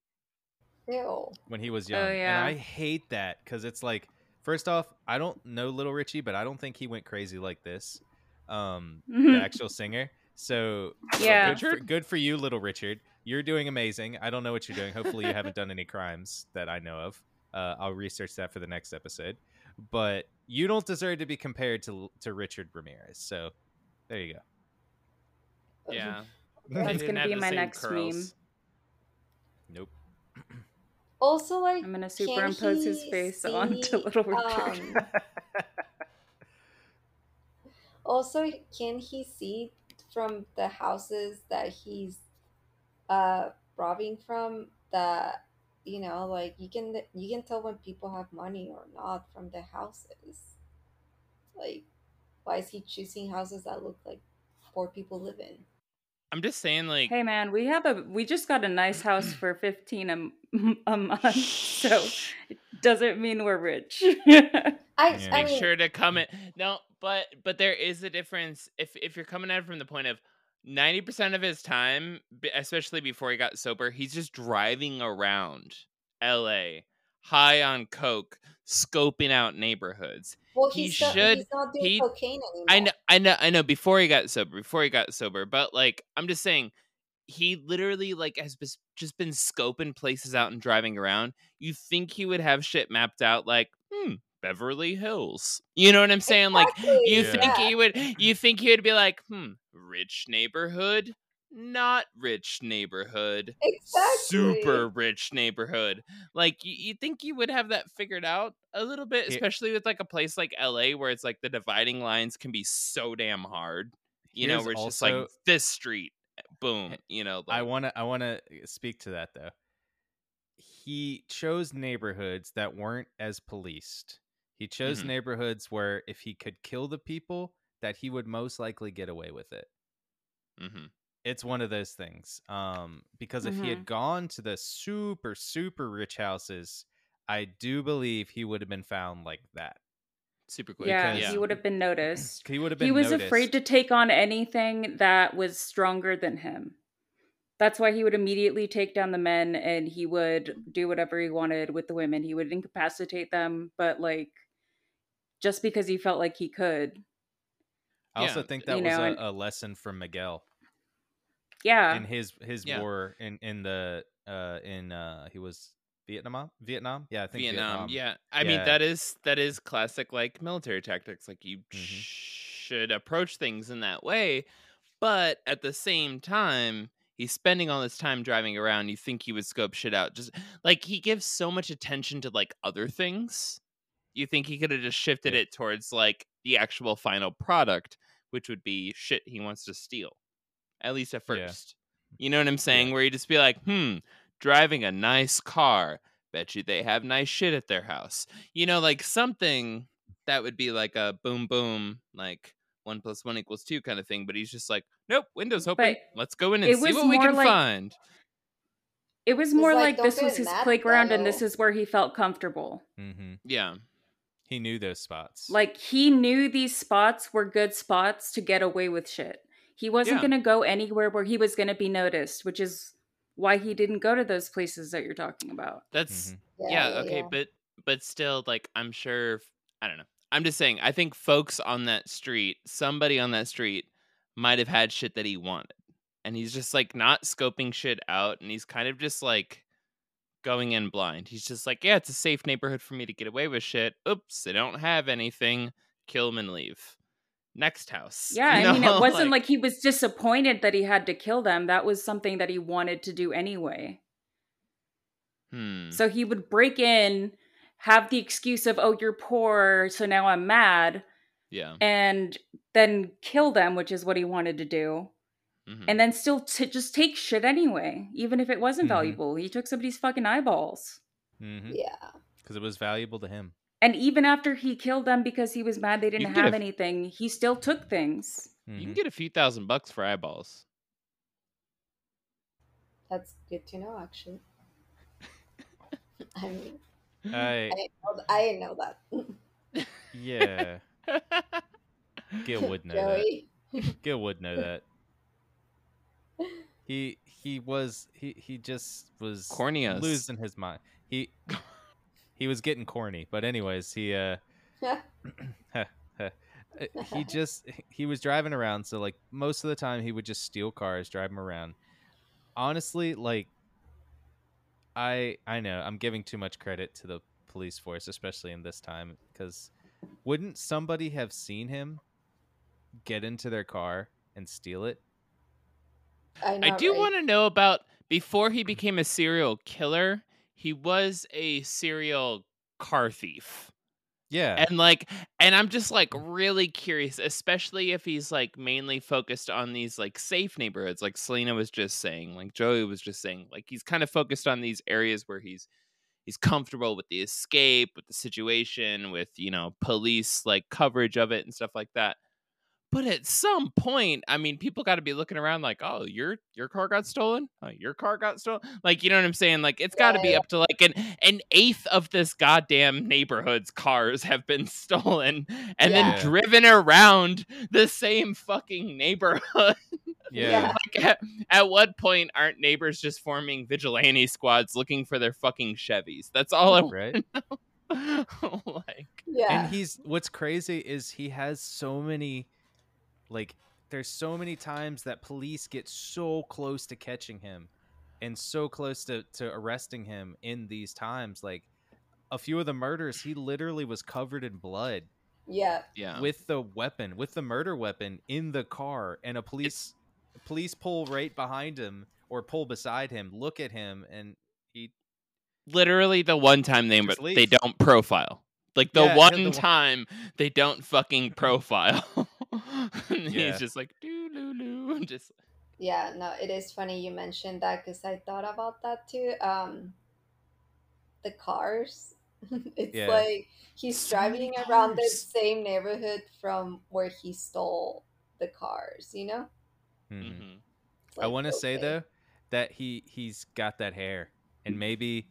Ew. when he was young. Oh, yeah. And I hate that because it's like, first off, I don't know Little Richie, but I don't think he went crazy like this. Um, the actual singer. So Yeah. good for, good for you, Little Richard. You're doing amazing. I don't know what you're doing. Hopefully, you haven't done any crimes that I know of. Uh, I'll research that for the next episode. But you don't deserve to be compared to to Richard Ramirez. So there you go. yeah. That's gonna be my same next meme. Nope. Also, like, I'm gonna superimpose his face see, onto Little Richard. um, also, can he see from the houses that he's uh robbing from that you know, like you can you can tell when people have money or not from the houses. Like, why is he choosing houses that look like poor people live in? I'm just saying, like, hey man, we have a we just got a nice house for fifteen a, a month, so it doesn't mean we're rich. I, Yeah. I make mean, sure to come in. No, but but there is a difference if if you're coming at it from the point of 90% of his time, especially before he got sober, he's just driving around LA high on coke, scoping out neighborhoods. well, he should- he's not doing he- cocaine anymore. I know, I know, I know. Before he got sober, before he got sober, but like, I'm just saying, he literally like has bes- just been scoping places out and driving around. You think he would have shit mapped out, like, hmm, Beverly Hills. You know what I'm saying? Like, you Yeah. think yeah. he would? You think he would be like, hmm, rich neighborhood, not rich neighborhood, Exactly. super rich neighborhood. Like you, you think you would have that figured out a little bit, Here- especially with like a place like LA where it's like the dividing lines can be so damn hard. You know, Here's where it's just like this street, boom. You know, I want to I want to speak to that though. He chose neighborhoods that weren't as policed. He chose Mhm. neighborhoods where if he could kill the people that he would most likely get away with it. Mhm. It's one of those things. Um because if he had gone to the super super rich houses, I do believe he would have been found like that. super quick. Yeah, because- he would have been noticed. He would have been He was noticed. afraid to take on anything that was stronger than him. That's why he would immediately take down the men and he would do whatever he wanted with the women. He would incapacitate them, but like just because he felt like he could. I also think that you was know, a, and- a lesson from Miguel. Yeah. in his his Yeah. war in in the uh in uh he was Vietnam Vietnam yeah I think Vietnam. Vietnam, Yeah, I mean that is that is classic like military tactics. Like you Mhm. should approach things in that way, but at the same time, he's spending all this time driving around. You think he would scope shit out? Just like he gives so much attention to like other things. You think he could have just shifted Yeah. it towards like the actual final product, which would be shit he wants to steal, at least at Yeah. first. You know what I'm saying? Where you just be like, hmm, driving a nice car. Bet you they have nice shit at their house. You know, like something that would be like a boom boom, like one plus one equals two kind of thing. But he's just like, nope, windows open. But Let's go in and see what we can like- find. It was more like, like, this was his mad, playground and this is where he felt comfortable. Mm-hmm. Yeah. He knew those spots Like he knew these spots were good spots to get away with shit. He wasn't Yeah. going to go anywhere where he was going to be noticed, which is why he didn't go to those places that you're talking about. That's Mhm. yeah, okay, but but still, like I'm sure. I don't know. I'm just saying. I think folks on that street, somebody on that street, might have had shit that he wanted, and he's just like not scoping shit out, and he's kind of just like going in blind. He's just like, yeah, it's a safe neighborhood for me to get away with shit. Oops, I don't have anything. Kill him and leave. Next house. Yeah, You I mean, it wasn't like he was disappointed that he had to kill them. That was something that he wanted to do anyway. hmm. So he would break in, have the excuse of, oh, you're poor, so now I'm mad, yeah. and then kill them, which is what he wanted to do. Mhm. And then still t- just take shit anyway, even if it wasn't Mhm. valuable. He took somebody's fucking eyeballs. because Yeah. Because it was valuable to him And even after he killed them because he was mad they didn't have a- anything, he still took things. you Mhm. can get a few thousand bucks for eyeballs. That's good to know, actually. I mean, I I didn't know, I didn't know that. yeah Gil would know that Joey. Gil would know that he he was he he just was Cornius. losing his mind. He he was getting corny but anyways he uh uh, he just he was driving around so like most of the time he would just steal cars drive them around. Honestly like i i know i'm giving too much credit to the police force especially in this time because wouldn't somebody have seen him get into their car and steal it I, know, I do right? want to know about before he became a serial killer, he was a serial car thief. yeah And like and I'm just like really curious, especially if he's like mainly focused on these like safe neighborhoods like Selena was just saying, like Joey was just saying, like he's kind of focused on these areas where he's he's comfortable with the escape, with the situation, with, you know, police like coverage of it and stuff like that. But at some point, I mean, people got to be looking around like, "Oh, your your car got stolen. Oh, your car got stolen." Like, you know what I'm saying? Like, it's got to Yeah, be yeah. up to like an an eighth of this goddamn neighborhood's cars have been stolen and Yeah. then driven around the same fucking neighborhood. yeah like, at, at what point aren't neighbors just forming vigilante squads looking for their fucking Chevys? That's all I right like. Yeah. and he's what's crazy is he has so many like there's so many times that police get so close to catching him and so close to, to arresting him in these times like a few of the murders he literally was covered in blood yeah. Yeah. with the weapon with the murder weapon in the car and a police police pull right behind him or pull beside him, look at him, and he Literally the one time they Just they don't profile. Like the Yeah, yeah, one the one- time they don't fucking profile. And Yeah. He's just like doo doo doo, just Yeah, no, it is funny you mentioned that because I thought about that too. Um, the cars. it's Yeah. like he's So driving around the same neighborhood from where he stole the cars. You know. Mhm. mhm. It's I want to say though that he he's got that hair, and maybe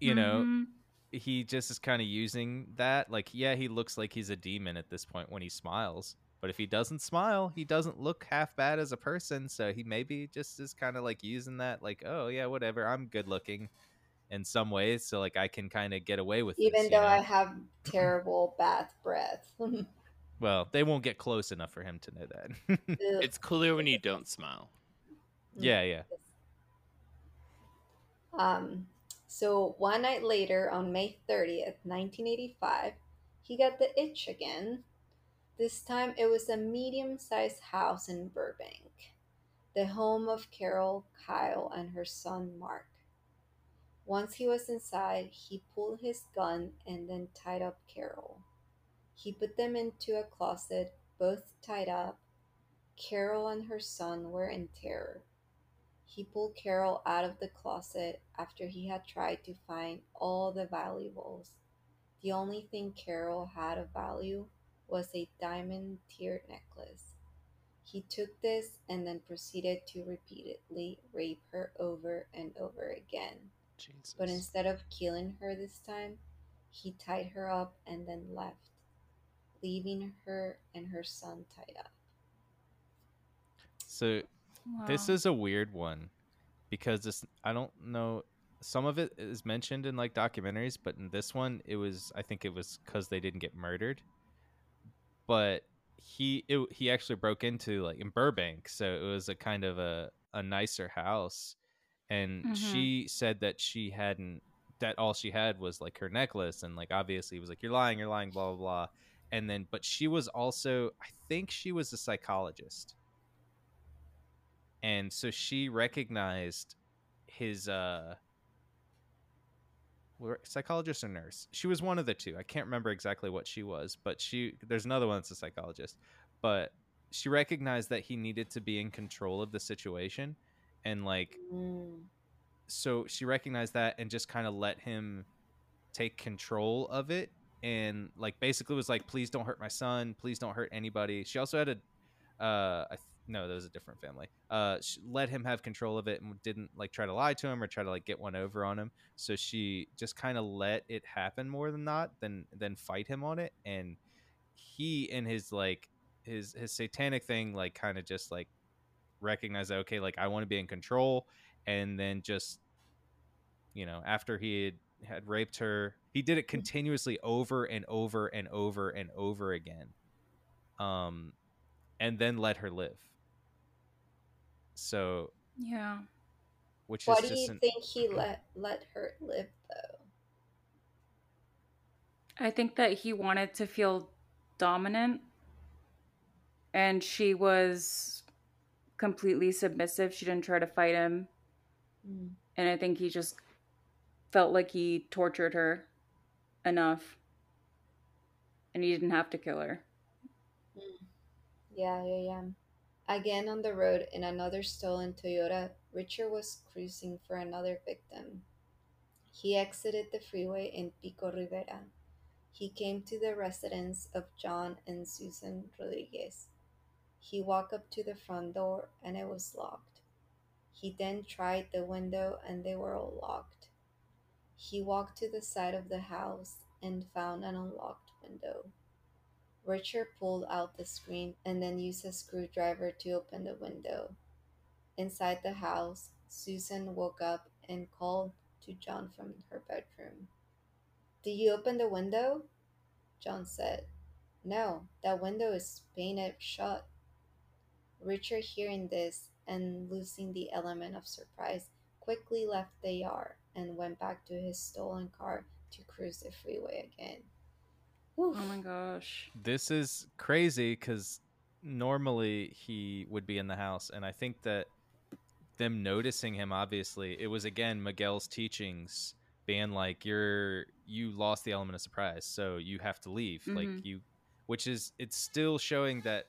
you know Mhm. he just is kind of using that. Like, yeah, he looks like he's a demon at this point when he smiles. But if he doesn't smile, he doesn't look half bad as a person. So he maybe just is kind of like using that, like, oh yeah, whatever, I'm good looking in some ways, so like I can kind of get away with this, even you though know? I have terrible bath breath. Well, they won't get close enough for him to know that. It's clear when you don't smile. yeah, yeah. Um, so one night later, on May 30th, 1985, he got the itch again. This time it was a medium sized house in Burbank, the home of Carol, Kyle, and her son Mark. Once he was inside, he pulled his gun and then tied up Carol. He put them into a closet, both tied up. Carol and her son were in terror. He pulled Carol out of the closet after he had tried to find all the valuables. The only thing Carol had of value was a diamond tiered necklace. He took this and then proceeded to repeatedly rape her over and over again. Jesus. But instead of killing her this time, he tied her up and then left, leaving her and her son tied up. so This is a weird one because this I don't know some of it is mentioned in like documentaries, but in this one it was I think it was cuz they didn't get murdered. But he it, he actually broke into like in Burbank, so it was a kind of a a nicer house and Mhm. she said that she hadn't that all she had was like her necklace and like obviously he was like you're lying, you're lying blah blah blah. And then but she was also I think she was a psychologist and so she recognized his uh psychologist or nurse? She was one of the two. I can't remember exactly what she was but she there's another one that's a psychologist. But she recognized that he needed to be in control of the situation and like Mm. so she recognized that and just kind of let him take control of it and like basically was like please don't hurt my son. Please don't hurt anybody. She also had a uh I no that was a different family. Uh let him have control of it and didn't like try to lie to him or try to like get one over on him. So she just kind of let it happen more than not than than fight him on it. And he in his like his his satanic thing like kind of just like recognized that okay like i want to be in control. And then just you know after he had, had raped her he did it continuously over and over and over and over again. Um and then let her live so Yeah. which Why do just you an, think he let let her live though? I think that he wanted to feel dominant and she was completely submissive. She didn't try to fight him. Mm. And I think he just felt like he tortured her enough. And he didn't have to kill her. Yeah, yeah, yeah. Again on the road in another stolen Toyota, Richard was cruising for another victim. He exited the freeway in Pico Rivera. He came to the residence of John and Susan Rodriguez. He walked up to the front door and it was locked. He then tried the window and they were all locked. He walked to the side of the house and found an unlocked window. Richard pulled out the screen and then used a screwdriver to open the window. Inside the house, Susan woke up and called to John from her bedroom. Did you open the window? John said. No, that window is painted shut. Richard, hearing this and losing the element of surprise, quickly left the yard and went back to his stolen car to cruise the freeway again. Oh my gosh. this is crazy because normally he would be in the house, and I think that them noticing him, obviously, it was again Miguel's teachings being like, "You're you lost the element of surprise, so you have to leave." Mhm. Like you, which is it's still showing that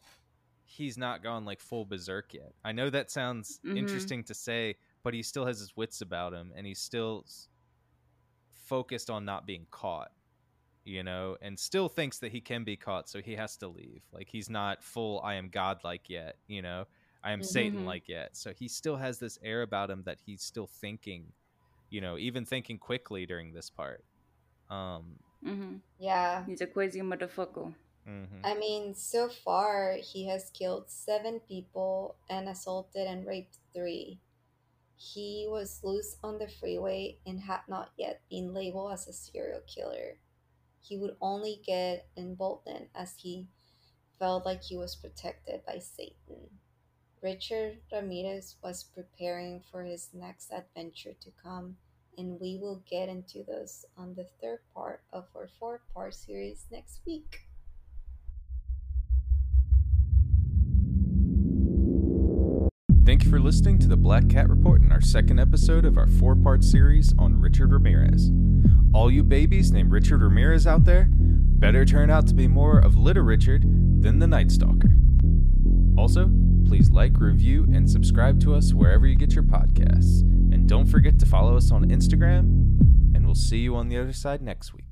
he's not gone like full berserk yet. I know that sounds Mhm. interesting to say, but he still has his wits about him, and he's still focused on not being caught you know, and still thinks that he can be caught, so he has to leave. Like he's not full I am godlike yet, you know. I am Satan like yet. So he still has this air about him that he's still thinking, you know, even thinking quickly during this part. Um hmm Yeah. He's a crazy motherfucker. mhm. I mean, so far he has killed seven people and assaulted and raped three. He was loose on the freeway and had not yet been labeled as a serial killer. He would only get emboldened as he felt like he was protected by Satan. Richard Ramirez was preparing for his next adventure to come, and we will get into those on the third part of our four part series next week. For listening to the Black Cat Report in our second episode of our four part series on Richard Ramirez. All you babies named Richard Ramirez out there better turn out to be more of Little Richard than the Night Stalker. Also, please like, review, and subscribe to us wherever you get your podcasts. And don't forget to follow us on Instagram, and we'll see you on the other side next week.